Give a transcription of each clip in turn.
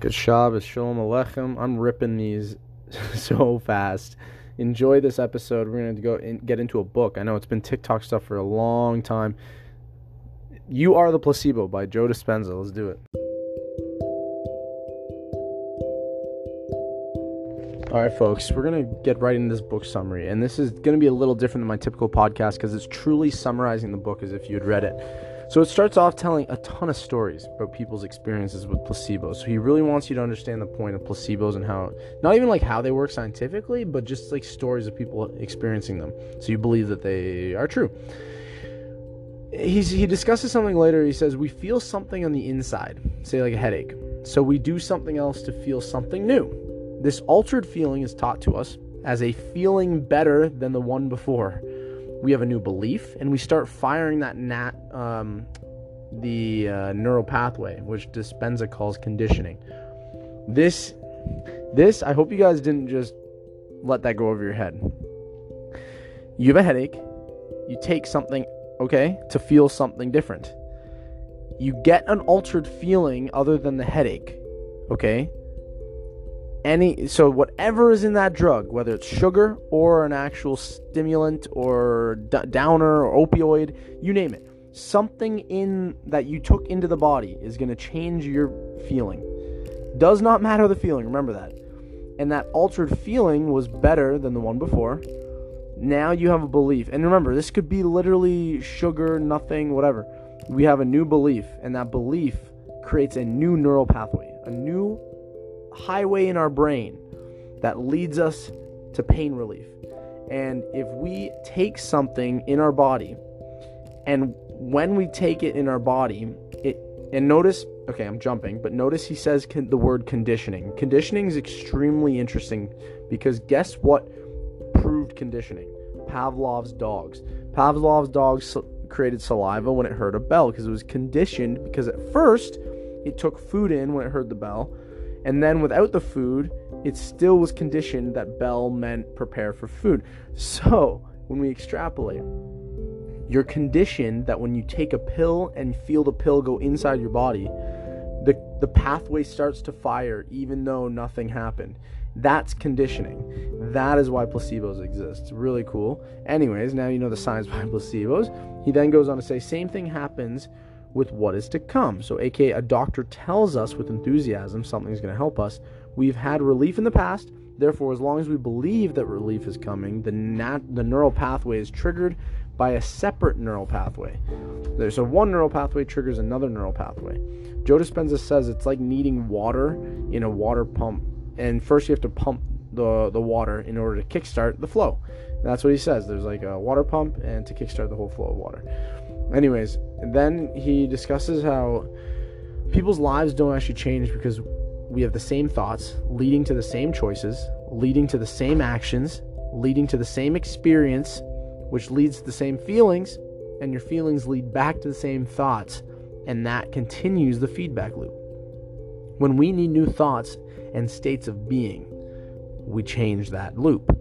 Good Shabbos, Shalom Aleichem. I'm ripping these so fast. Enjoy this episode. We're going to go in, get into a book. I know it's been TikTok stuff for a long time. You Are the Placebo by Joe Dispenza. Let's do it. All right, folks, we're going to get right into this book summary. And this is going to be a little different than my typical podcast because it's truly summarizing the book as if you had read it. So it starts off telling a ton of stories about people's experiences with placebos. So he really wants you to understand the point of placebos and how, not even like how they work scientifically, but just like stories of people experiencing them. So you believe that they are true. He's, he discusses something later. He says, We feel something on the inside, say like a headache. So we do something else to feel something new. This altered feeling is taught to us as a feeling better than the one before we have a new belief and we start firing that nat um, the uh, neural pathway which dispenza calls conditioning. This this i hope you guys didn't just let that go over your head. You have a headache. You take something okay to feel something different. You get an altered feeling other than the headache okay any so whatever is in that drug whether it's sugar or an actual stimulant or downer or opioid you name it something in that you took into the body is going to change your feeling. Does not matter the feeling remember that. And that altered feeling was better than the one before. Now you have a belief. And remember this could be literally sugar nothing whatever. We have a new belief and that belief creates a new neural pathway a new highway in our brain that leads us to pain relief. And if we take something in our body, and when we take it in our body, it and notice, okay, I'm jumping, but notice he says con- the word conditioning. Conditioning is extremely interesting because guess what proved conditioning? Pavlov's dogs. Pavlov's dogs created saliva when it heard a bell because it was conditioned because at first it took food in when it heard the bell and then without the food, it still was conditioned that bell meant prepare for food. So when we extrapolate, you're conditioned that when you take a pill and feel the pill go inside your body, the, the pathway starts to fire even though nothing happened. That's conditioning. That is why placebos exist. It's really cool. Anyways, now you know the science behind placebos. He then goes on to say, same thing happens with what is to come. So, aka, a doctor tells us with enthusiasm something's going to help us. We've had relief in the past, therefore, as long as we believe that relief is coming, the, nat- the neural pathway is triggered by a separate neural pathway. There's a one neural pathway triggers another neural pathway. Joe Dispenza says it's like needing water in a water pump, and first you have to pump the the water in order to kickstart the flow. And that's what he says. There's like a water pump, and to kickstart the whole flow of water. Anyways, then he discusses how people's lives don't actually change because we have the same thoughts leading to the same choices, leading to the same actions, leading to the same experience, which leads to the same feelings, and your feelings lead back to the same thoughts, and that continues the feedback loop. When we need new thoughts and states of being, we change that loop.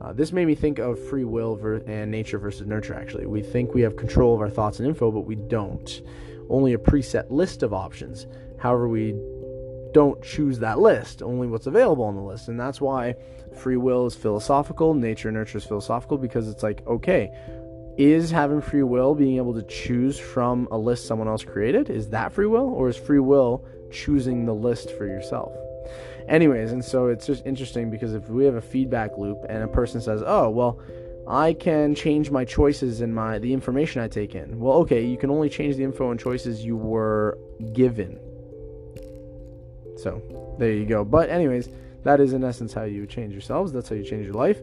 Uh, this made me think of free will ver- and nature versus nurture, actually. We think we have control of our thoughts and info, but we don't. Only a preset list of options. However, we don't choose that list, only what's available on the list. And that's why free will is philosophical, nature and nurture is philosophical, because it's like, okay, is having free will being able to choose from a list someone else created? Is that free will? Or is free will choosing the list for yourself? Anyways and so it's just interesting because if we have a feedback loop and a person says oh well i can change my choices and my the information i take in. Well okay you can only change the info and choices you were given. So there you go. But anyways that is in essence how you change yourselves. That's how you change your life.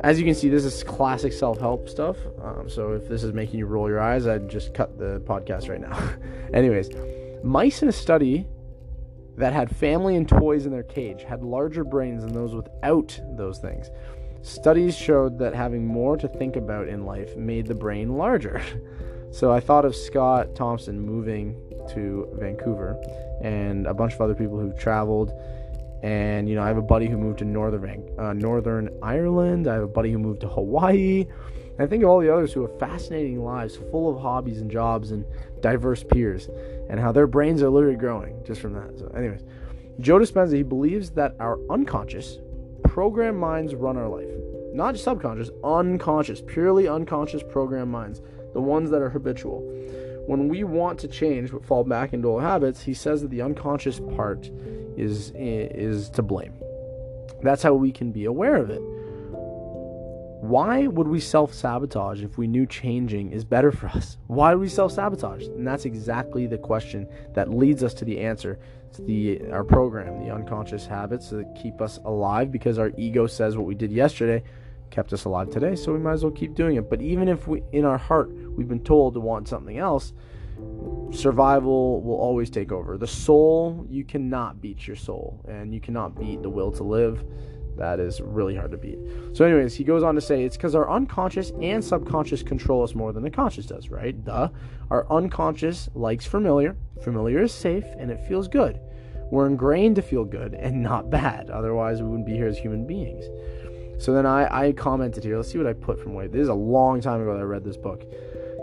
As you can see this is classic self-help stuff. Um, so if this is making you roll your eyes i'd just cut the podcast right now. Anyways mice in a study that had family and toys in their cage had larger brains than those without those things. Studies showed that having more to think about in life made the brain larger. so I thought of Scott Thompson moving to Vancouver and a bunch of other people who traveled. And you know, I have a buddy who moved to northern uh, Northern Ireland. I have a buddy who moved to Hawaii. And I think of all the others who have fascinating lives, full of hobbies and jobs and diverse peers, and how their brains are literally growing just from that. So, anyways, Joe Dispenza, he believes that our unconscious, program minds run our life. Not subconscious, unconscious, purely unconscious program minds, the ones that are habitual. When we want to change but fall back into old habits, he says that the unconscious part is is to blame. That's how we can be aware of it. Why would we self sabotage if we knew changing is better for us? Why do we self sabotage? And that's exactly the question that leads us to the answer to the our program, the unconscious habits that keep us alive because our ego says what we did yesterday kept us alive today, so we might as well keep doing it. But even if we in our heart we've been told to want something else, survival will always take over. The soul, you cannot beat your soul, and you cannot beat the will to live that is really hard to beat. So, anyways, he goes on to say it's because our unconscious and subconscious control us more than the conscious does, right? Duh. Our unconscious likes familiar. Familiar is safe and it feels good. We're ingrained to feel good and not bad. Otherwise, we wouldn't be here as human beings. So then I, I commented here. Let's see what I put from way. This is a long time ago that I read this book.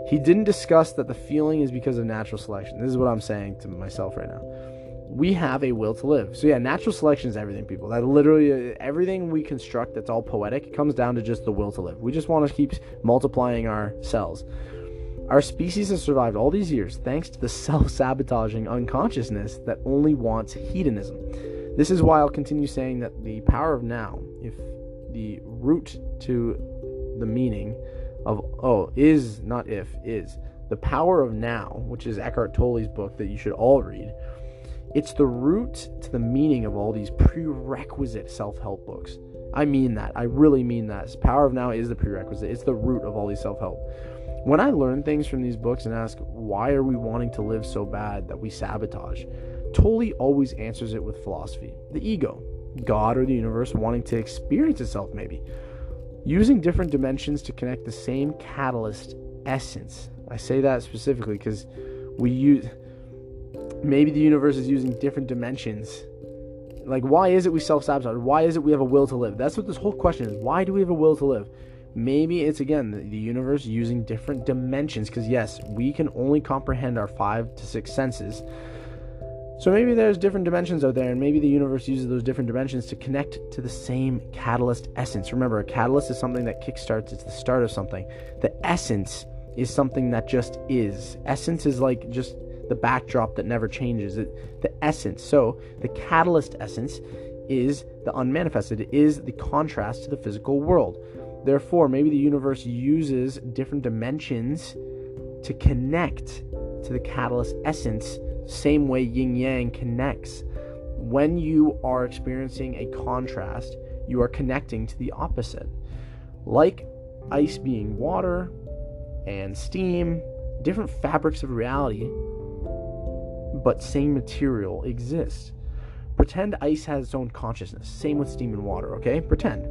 He didn't discuss that the feeling is because of natural selection. This is what I'm saying to myself right now we have a will to live. So yeah, natural selection is everything, people. That literally uh, everything we construct that's all poetic comes down to just the will to live. We just want to keep multiplying our cells. Our species has survived all these years thanks to the self-sabotaging unconsciousness that only wants hedonism. This is why I'll continue saying that the power of now, if the root to the meaning of oh is not if is the power of now, which is Eckhart Tolle's book that you should all read it's the root to the meaning of all these prerequisite self help books. I mean that. I really mean that. Power of Now is the prerequisite, it's the root of all these self help. When I learn things from these books and ask, why are we wanting to live so bad that we sabotage? Tolle always answers it with philosophy the ego, God or the universe wanting to experience itself, maybe. Using different dimensions to connect the same catalyst essence. I say that specifically because we use maybe the universe is using different dimensions. Like, why is it we self sabotage? Why is it we have a will to live? That's what this whole question is. Why do we have a will to live? Maybe it's again the, universe using different dimensions. Because, yes, we can only comprehend our five to six senses. So maybe there's different dimensions out there, and maybe the universe uses those different dimensions to connect to the same catalyst essence. Remember, a catalyst is something that kickstarts, it's the start of something. The essence is something that just is. Essence is like just the backdrop that never changes, it, the essence. So the catalyst essence is the unmanifested, it is the contrast to the physical world. Therefore, maybe the universe uses different dimensions to connect to the catalyst essence, same way yin yang connects. When you are experiencing a contrast, you are connecting to the opposite. Like ice being water and steam, different fabrics of reality but same material exists. Pretend ice has its own consciousness. Same with steam and water, okay? Pretend.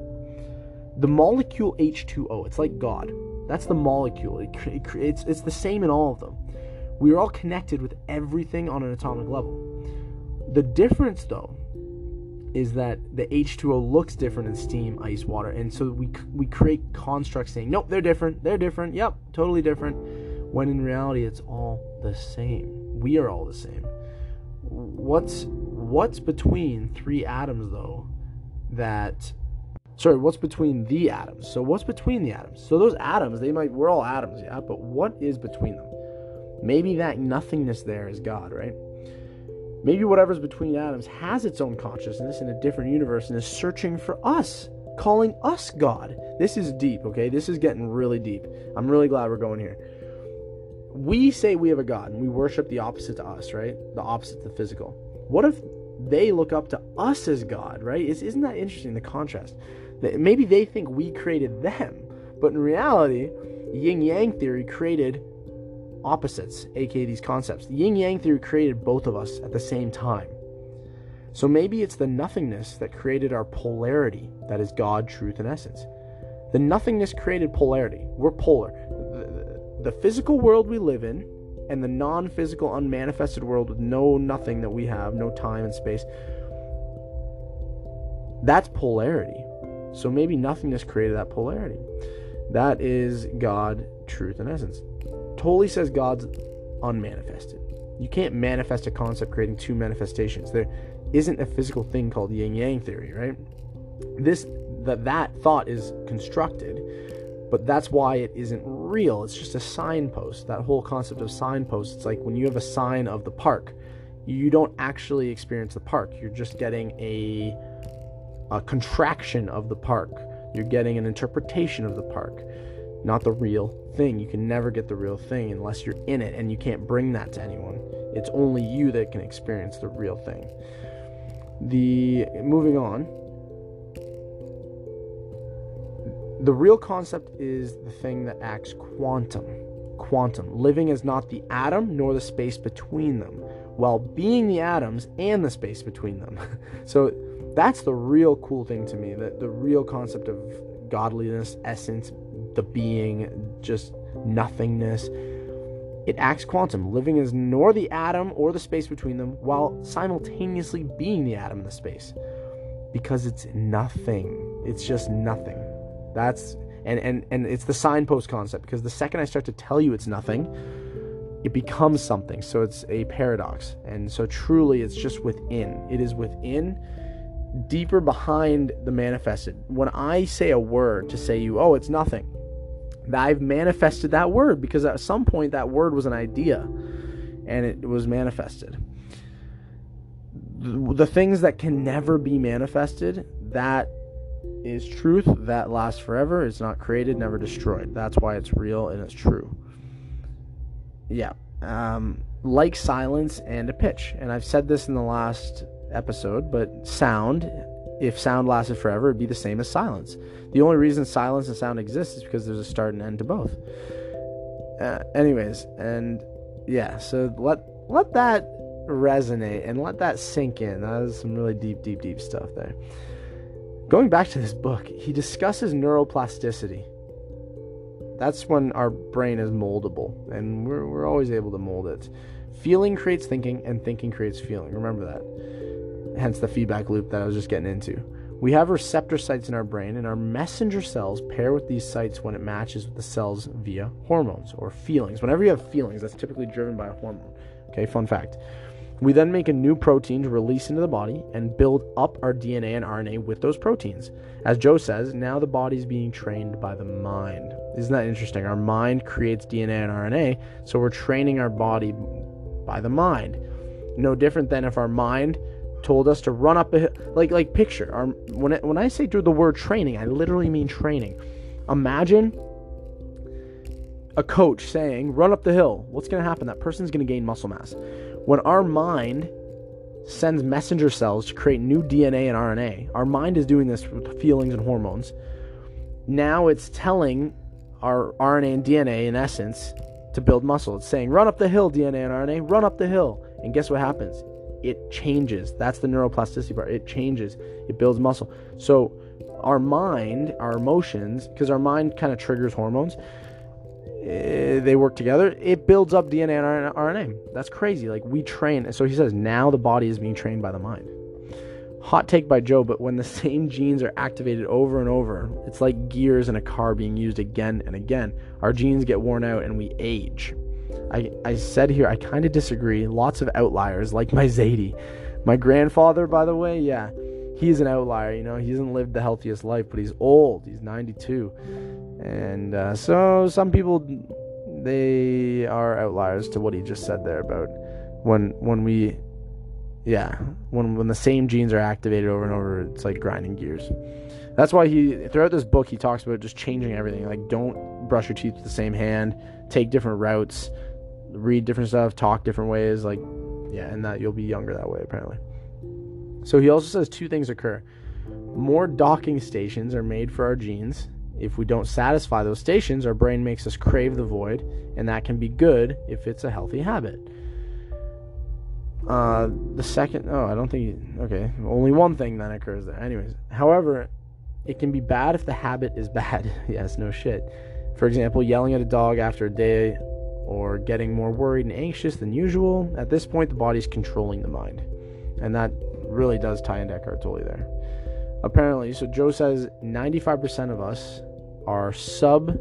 The molecule H2O, it's like God. That's the molecule. It, it, it's, it's the same in all of them. We are all connected with everything on an atomic level. The difference, though, is that the H2O looks different in steam, ice, water, and so we we create constructs saying, nope, they're different, they're different, yep, totally different, when in reality it's all the same we are all the same. What's what's between three atoms though that sorry, what's between the atoms? So what's between the atoms? So those atoms, they might we're all atoms, yeah, but what is between them? Maybe that nothingness there is God, right? Maybe whatever's between atoms has its own consciousness in a different universe and is searching for us, calling us God. This is deep, okay? This is getting really deep. I'm really glad we're going here we say we have a God and we worship the opposite to us, right? The opposite to the physical. What if they look up to us as God, right? Is, isn't that interesting, the contrast? That maybe they think we created them, but in reality, yin yang theory created opposites, aka these concepts. The yin yang theory created both of us at the same time. So maybe it's the nothingness that created our polarity, that is God, truth, and essence. The nothingness created polarity. We're polar the physical world we live in and the non physical, unmanifested world with no nothing that we have, no time and space, that's polarity. So maybe nothingness created that polarity. That is God, truth, and essence. Tolle says God's unmanifested. You can't manifest a concept creating two manifestations. There, isn't a physical thing called yin yang theory, right? This that that thought is constructed, but that's why it isn't real. It's just a signpost. That whole concept of signpost, it's like when you have a sign of the park, you don't actually experience the park. You're just getting a a contraction of the park. You're getting an interpretation of the park, not the real thing. You can never get the real thing unless you're in it and you can't bring that to anyone. It's only you that can experience the real thing. The moving on, the real concept is the thing that acts quantum. Quantum. Living is not the atom nor the space between them, while being the atoms and the space between them. so that's the real cool thing to me. That the real concept of godliness, essence, the being, just nothingness. It acts quantum. Living is nor the atom or the space between them, while simultaneously being the atom and the space. Because it's nothing. It's just nothing. That's and and and it's the signpost concept because the second I start to tell you it's nothing, it becomes something. So it's a paradox. And so truly it's just within. It is within deeper behind the manifested. When I say a word to say you, oh, it's nothing. I've manifested that word because at some point that word was an idea and it was manifested. The things that can never be manifested, that is truth that lasts forever. It's not created, never destroyed. That's why it's real and it's true. Yeah. Um, like silence and a pitch. And I've said this in the last episode, but sound, if sound lasted forever, it'd be the same as silence. The only reason silence and sound exist is because there's a start and end to both. Uh, anyways, and yeah, so let let that resonate and let that sink in. That is some really deep, deep, deep stuff there. Going back to this book, he discusses neuroplasticity. That's when our brain is moldable, and we're, we're always able to mold it. Feeling creates thinking, and thinking creates feeling. Remember that. Hence the feedback loop that I was just getting into. We have receptor sites in our brain, and our messenger cells pair with these sites when it matches with the cells via hormones or feelings. Whenever you have feelings, that's typically driven by a hormone. Okay, fun fact. We then make a new protein to release into the body and build up our DNA and RNA with those proteins. As Joe says, now the body is being trained by the mind. Isn't that interesting? Our mind creates DNA and RNA, so we're training our body by the mind. No different than if our mind told us to run up a hill. Like, like picture. Our, when, it, when I say the word training, I literally mean training. Imagine a coach saying, run up the hill. What's going to happen? That person's going to gain muscle mass when our mind sends messenger cells to create new DNA and RNA, our mind is doing this with feelings and hormones. Now it's telling our RNA and DNA, in essence, to build muscle. It's saying, run up the hill, DNA and RNA, run up the hill. And guess what happens? It changes. That's the neuroplasticity part. It changes, it builds muscle. So, our mind, our emotions, because our mind kind of triggers hormones, Eh, they work together, it builds up DNA and RNA. That's crazy. Like we train. So he says now the body is being trained by the mind. Hot take by Joe, but when the same genes are activated over and over, it's like gears in a car being used again and again. Our genes get worn out and we age. I, I said here, I kind of disagree. Lots of outliers, like my Zadie. My grandfather, by the way, yeah, he's an outlier. You know, he hasn't lived the healthiest life, but he's old. He's 92 and uh, so some people they are outliers to what he just said there about when when we yeah when when the same genes are activated over and over it's like grinding gears. That's why he throughout this book he talks about just changing everything. Like don't brush your teeth with the same hand. Take different routes. Read different stuff. Talk different ways. Like yeah and that you'll be younger that way apparently so he also says two things occur more docking stations are made for our genes if we don't satisfy those stations, our brain makes us crave the void, and that can be good if it's a healthy habit. Uh, the second, oh, I don't think, okay, only one thing then occurs there. Anyways, however, it can be bad if the habit is bad. yes, no shit. For example, yelling at a dog after a day or getting more worried and anxious than usual. At this point, the body's controlling the mind. And that really does tie into Eckhart Tolle there. Apparently, so Joe says 95% of us are sub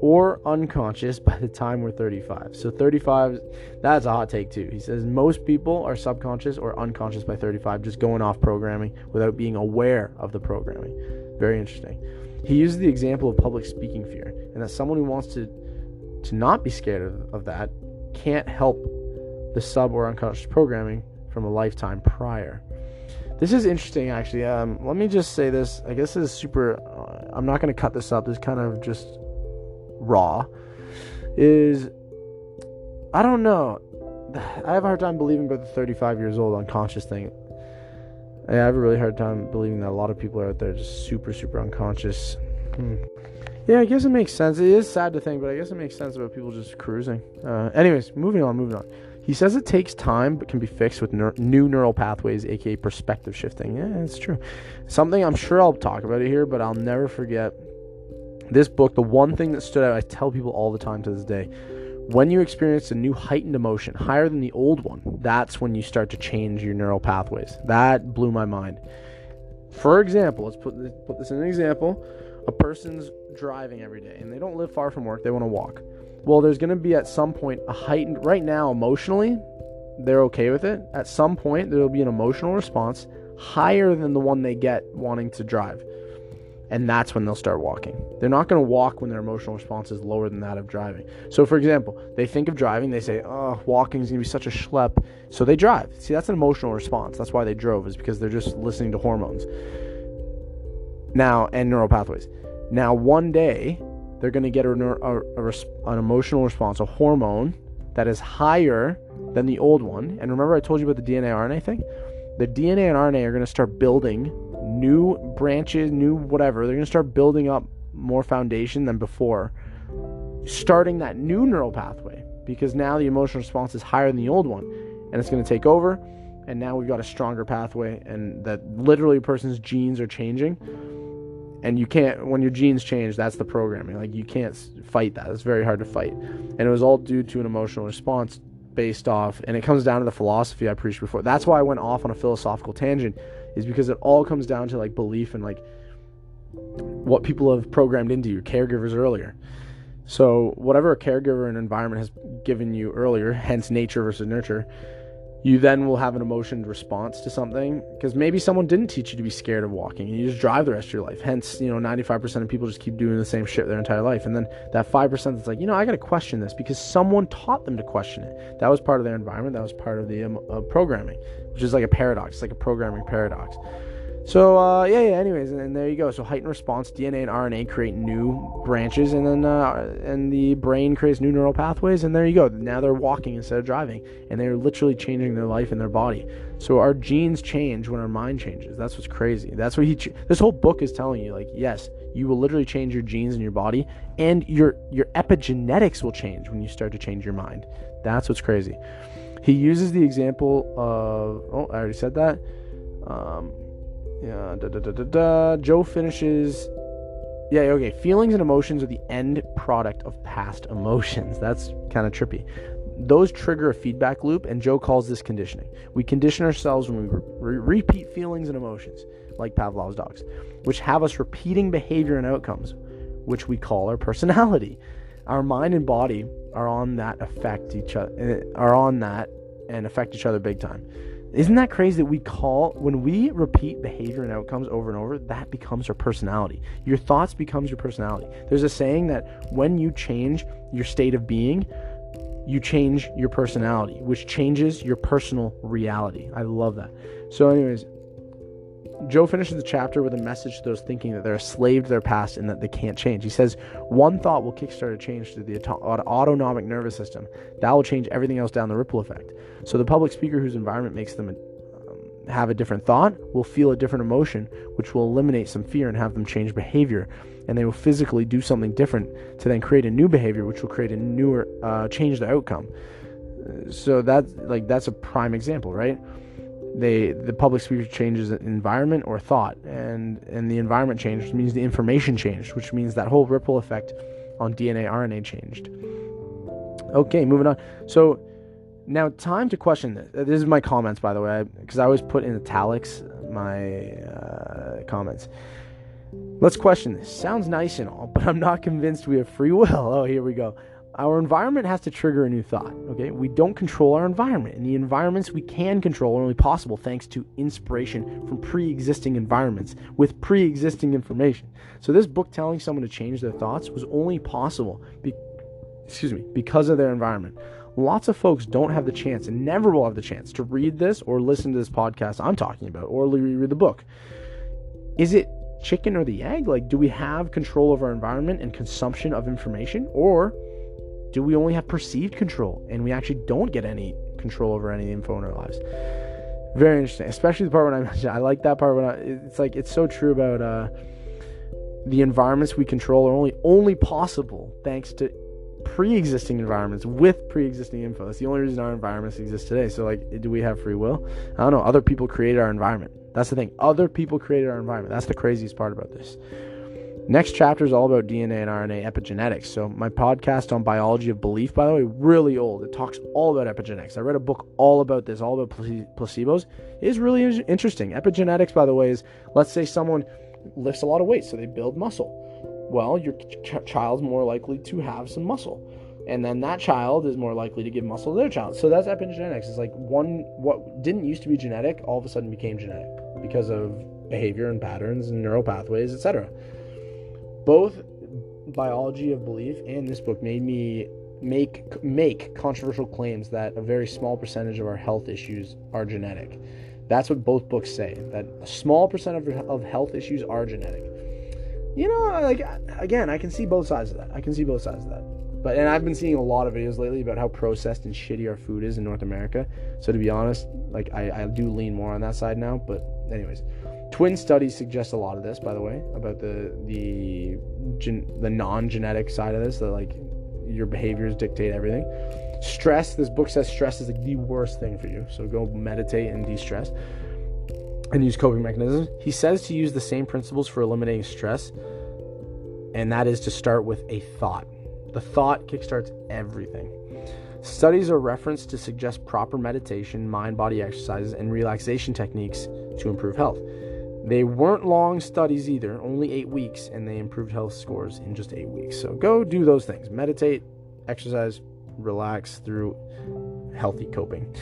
or unconscious by the time we're 35. So 35, that's a hot take too. He says most people are subconscious or unconscious by 35, just going off programming without being aware of the programming. Very interesting. He uses the example of public speaking fear, and that someone who wants to to not be scared of, of that can't help the sub or unconscious programming from a lifetime prior. This is interesting, actually. Um, let me just say this. I guess this is super. Uh, I'm not going to cut this up. This kind of just raw. Is I don't know. I have a hard time believing about the 35 years old unconscious thing. I have a really hard time believing that a lot of people are out there just super, super unconscious. Hmm. Yeah, I guess it makes sense. It is sad to think, but I guess it makes sense about people just cruising. Uh, anyways, moving on, moving on. He says it takes time, but can be fixed with neur- new neural pathways, aka perspective shifting. Yeah, it's true. Something I'm sure I'll talk about it here, but I'll never forget this book. The one thing that stood out, I tell people all the time to this day when you experience a new heightened emotion higher than the old one, that's when you start to change your neural pathways. That blew my mind. For example, let's put this, put this in an example. A person's driving every day and they don't live far from work, they want to walk. Well, there's going to be at some point a heightened, right now, emotionally, they're okay with it. At some point, there will be an emotional response higher than the one they get wanting to drive and that's when they'll start walking. They're not going to walk when their emotional response is lower than that of driving. So, for example, they think of driving, they say, "Oh, walking is going to be such a schlep," so they drive. See, that's an emotional response. That's why they drove, is because they're just listening to hormones. Now, and neural pathways. Now, one day, they're going to get a, a, a, an emotional response, a hormone that is higher than the old one. And remember, I told you about the DNA RNA thing. The DNA and RNA are going to start building new branches, new whatever. They're going to start building up more foundation than before, starting that new neural pathway because now the emotional response is higher than the old one and it's going to take over. And now we've got a stronger pathway, and that literally a person's genes are changing. And you can't, when your genes change, that's the programming. Like, you can't fight that. It's very hard to fight. And it was all due to an emotional response based off, and it comes down to the philosophy I preached before. That's why I went off on a philosophical tangent is because it all comes down to like belief and like what people have programmed into you, caregivers earlier. So, whatever a caregiver and environment has given you earlier, hence nature versus nurture, you then will have an emotion response to something because maybe someone didn't teach you to be scared of walking and you just drive the rest of your life. Hence, you know, 95% of people just keep doing the same shit their entire life. And then that 5% that's like, you know, I got to question this because someone taught them to question it. That was part of their environment, that was part of the um, uh, programming, which is like a paradox, it's like a programming paradox. So uh, yeah, yeah. Anyways, and, and, there you go. So heightened response, DNA and RNA create new branches, and then uh, and the brain creates new neural pathways, and there you go. Now they're walking instead of driving, and they're literally changing their life and their body. So our genes change when our mind changes. That's what's crazy. That's what he. Ch- this whole book is telling you. Like, yes, you will literally change your genes in your body, and your your epigenetics will change when you start to change your mind. That's what's crazy. He uses the example of. Oh, I already said that. Um, yeah, da, da, da, da, da. Joe finishes. Yeah, okay. Feelings and emotions are the end product of past emotions. That's kind of trippy. Those trigger a feedback loop, and Joe calls this conditioning. We condition ourselves when we re- repeat feelings and emotions, like Pavlov's dogs, which have us repeating behavior and outcomes, which we call our personality. Our mind and body are on that affect each other, eh, are on that and affect each other big time. Isn't that crazy that we call when we repeat behavior and outcomes over and over, that becomes our personality. Your thoughts becomes your personality. There's a saying that when you change your state of being, you change your personality, which changes your personal reality. I love that. So anyways, Joe finishes the chapter with a message to those thinking that they're a slave to their past and that they can't change. He says, One thought will kickstart a change to the autonomic nervous system. That will change everything else down the ripple effect. So, the public speaker whose environment makes them um, have a different thought will feel a different emotion, which will eliminate some fear and have them change behavior. And they will physically do something different to then create a new behavior, which will create a newer, uh, change the outcome. So, that's like, that's a prime example, right? They the public speaker changes environment or thought and and the environment changed means the information changed which means that whole ripple effect on dna rna changed okay moving on so now time to question this this is my comments by the way because I, I always put in italics my uh, comments Let's question this. Sounds nice and all, but I'm not convinced we have free will. Oh, here we go. Our environment has to trigger a new thought. Okay, we don't control our environment, and the environments we can control are only possible thanks to inspiration from pre-existing environments with pre-existing information. So this book telling someone to change their thoughts was only possible, be- excuse me, because of their environment. Lots of folks don't have the chance and never will have the chance to read this or listen to this podcast I'm talking about or read the book. Is it chicken or the egg? Like, do we have control over our environment and consumption of information, or do we only have perceived control and we actually don't get any control over any info in our lives? Very interesting, especially the part when I mentioned. I like that part when I, it's like it's so true about uh, the environments we control are only only possible thanks to pre-existing environments with pre-existing info. That's the only reason our environments exist today. So like, do we have free will? I don't know. Other people created our environment. That's the thing. Other people created our environment. That's the craziest part about this. Next chapter is all about DNA and RNA epigenetics. So, my podcast on biology of belief, by the way, really old. It talks all about epigenetics. I read a book all about this, all about placebos. It is really interesting. Epigenetics, by the way, is let's say someone lifts a lot of weight, so they build muscle. Well, your ch- child's more likely to have some muscle. And then that child is more likely to give muscle to their child. So that's epigenetics. It's like one, what didn't used to be genetic all of a sudden became genetic because of behavior and patterns and neural pathways, etc both biology of belief and this book made me make make controversial claims that a very small percentage of our health issues are genetic. That's what both books say. That a small percent of, of health issues are genetic. You know, like again, I can see both sides of that. I can see both sides of that. But and I've been seeing a lot of videos lately about how processed and shitty our food is in North America. So to be honest, like I, I do lean more on that side now. But anyways, Twin studies suggest a lot of this, by the way, about the the gen, the non-genetic side of this. That like your behaviors dictate everything. Stress. This book says stress is like the worst thing for you. So go meditate and de-stress, and use coping mechanisms. He says to use the same principles for eliminating stress, and that is to start with a thought. The thought kickstarts everything. Studies are referenced to suggest proper meditation, mind body exercises, and relaxation techniques to improve health. They weren't long studies either, only eight weeks, and they improved health scores in just eight weeks. So go do those things meditate, exercise, relax through healthy coping.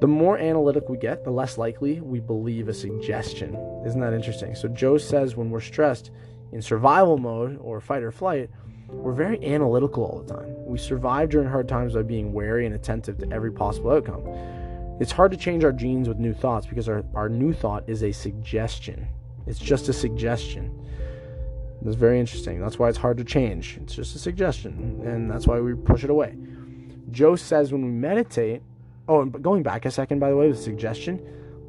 The more analytic we get, the less likely we believe a suggestion. Isn't that interesting? So, Joe says when we're stressed in survival mode or fight or flight, we're very analytical all the time. We survive during hard times by being wary and attentive to every possible outcome. It's hard to change our genes with new thoughts because our, our new thought is a suggestion. It's just a suggestion. That's very interesting. That's why it's hard to change. It's just a suggestion, and that's why we push it away. Joe says when we meditate, oh, and going back a second, by the way, with suggestion,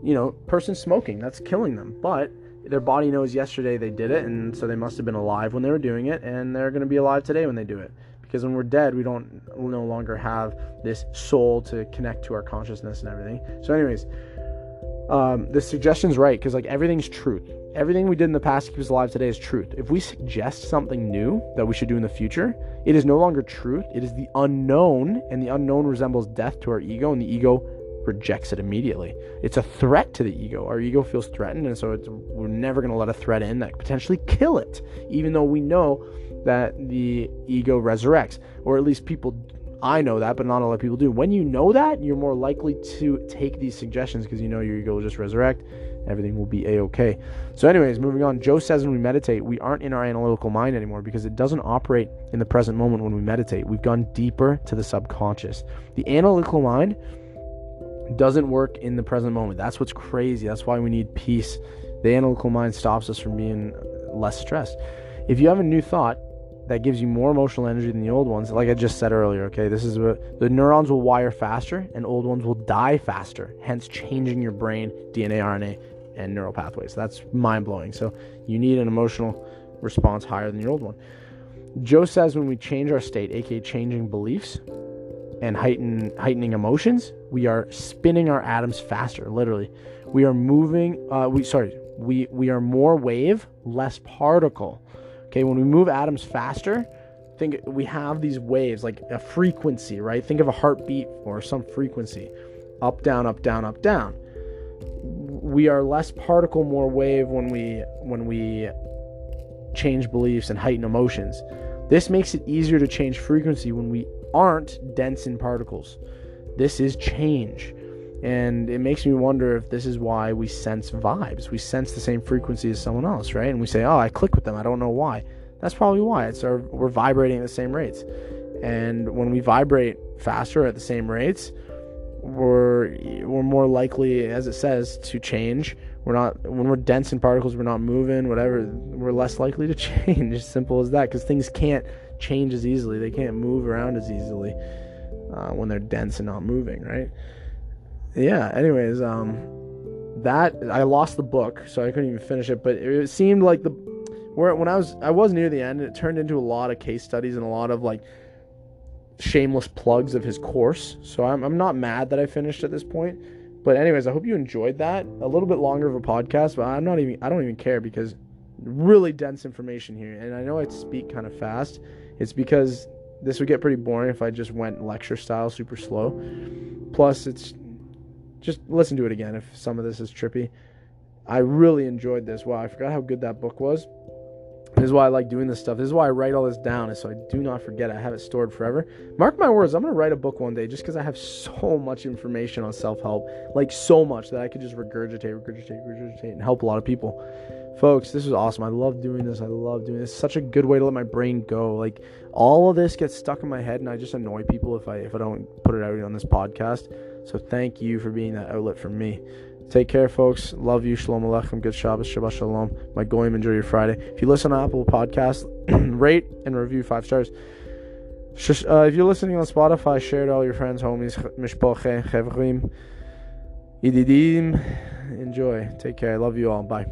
you know, person smoking, that's killing them. But their body knows yesterday they did it, and so they must have been alive when they were doing it, and they're going to be alive today when they do it because when we're dead we don't no longer have this soul to connect to our consciousness and everything. So anyways um, the suggestion's right because like everything's truth. Everything we did in the past keeps us alive today is truth. If we suggest something new that we should do in the future it is no longer truth. It is the unknown and the unknown resembles death to our ego and the ego rejects it immediately. It's a threat to the ego. Our ego feels threatened and so we're never going to let a threat in that potentially kill it even though we know that the ego resurrects, or at least people. I know that, but not a lot of people do. When you know that, you're more likely to take these suggestions because you know your ego will just resurrect. Everything will be a okay. So, anyways, moving on. Joe says when we meditate, we aren't in our analytical mind anymore because it doesn't operate in the present moment when we meditate. We've gone deeper to the subconscious. The analytical mind doesn't work in the present moment. That's what's crazy. That's why we need peace. The analytical mind stops us from being less stressed. If you have a new thought, that gives you more emotional energy than the old ones. Like I just said earlier, okay, this is what the neurons will wire faster and old ones will die faster, hence changing your brain, DNA, RNA, and neural pathways. That's mind blowing. So you need an emotional response higher than your old one. Joe says when we change our state, aka changing beliefs and heighten, heightening emotions, we are spinning our atoms faster. Literally, we are moving. Uh, we sorry, we we are more wave, less particle. Okay, when we move atoms faster, think we have these waves like a frequency, right? Think of a heartbeat or some frequency. Up, down, up, down, up, down. We are less particle, more wave when we when we change beliefs and heighten emotions. This makes it easier to change frequency when we aren't dense in particles. This is change. And it makes me wonder if this is why we sense vibes. We sense the same frequency as someone else, right? And we say, "Oh, I click with them. I don't know why." That's probably why. It's our we're vibrating at the same rates. And when we vibrate faster at the same rates, we're we're more likely, as it says, to change. We're not when we're dense in particles, we're not moving, whatever. We're less likely to change. Simple as that, because things can't change as easily. They can't move around as easily uh, when they're dense and not moving, right? Yeah. Anyways, um, that I lost the book, so I couldn't even finish it. But it seemed like the where when I was I was near the end, it turned into a lot of case studies and a lot of like shameless plugs of his course. So I'm I'm not mad that I finished at this point. But anyways, I hope you enjoyed that. A little bit longer of a podcast, but I'm not even I don't even care because really dense information here. And I know I speak kind of fast. It's because this would get pretty boring if I just went lecture style super slow. Plus it's just listen to it again if some of this is trippy. I really enjoyed this. Wow, I forgot how good that book was. This is why I like doing this stuff. This is why I write all this down, is so I do not forget. I have it stored forever. Mark my words, I'm gonna write a book one day just because I have so much information on self help, like so much that I could just regurgitate, regurgitate, regurgitate, and help a lot of people. Folks, this is awesome. I love doing this. I love doing this. It's such a good way to let my brain go. Like all of this gets stuck in my head, and I just annoy people if I if I don't put it out on this podcast. So thank you for being that outlet for me. Take care, folks. Love you. Shalom Aleichem. Good Shabbos. Shabbat Shalom. My goyim. Enjoy your Friday. If you listen on Apple Podcast, rate and review five stars. Uh, if you're listening on Spotify, share it to all your friends, homies, mishpoche, chevrim, ididim. Enjoy. Take care. I love you all. Bye.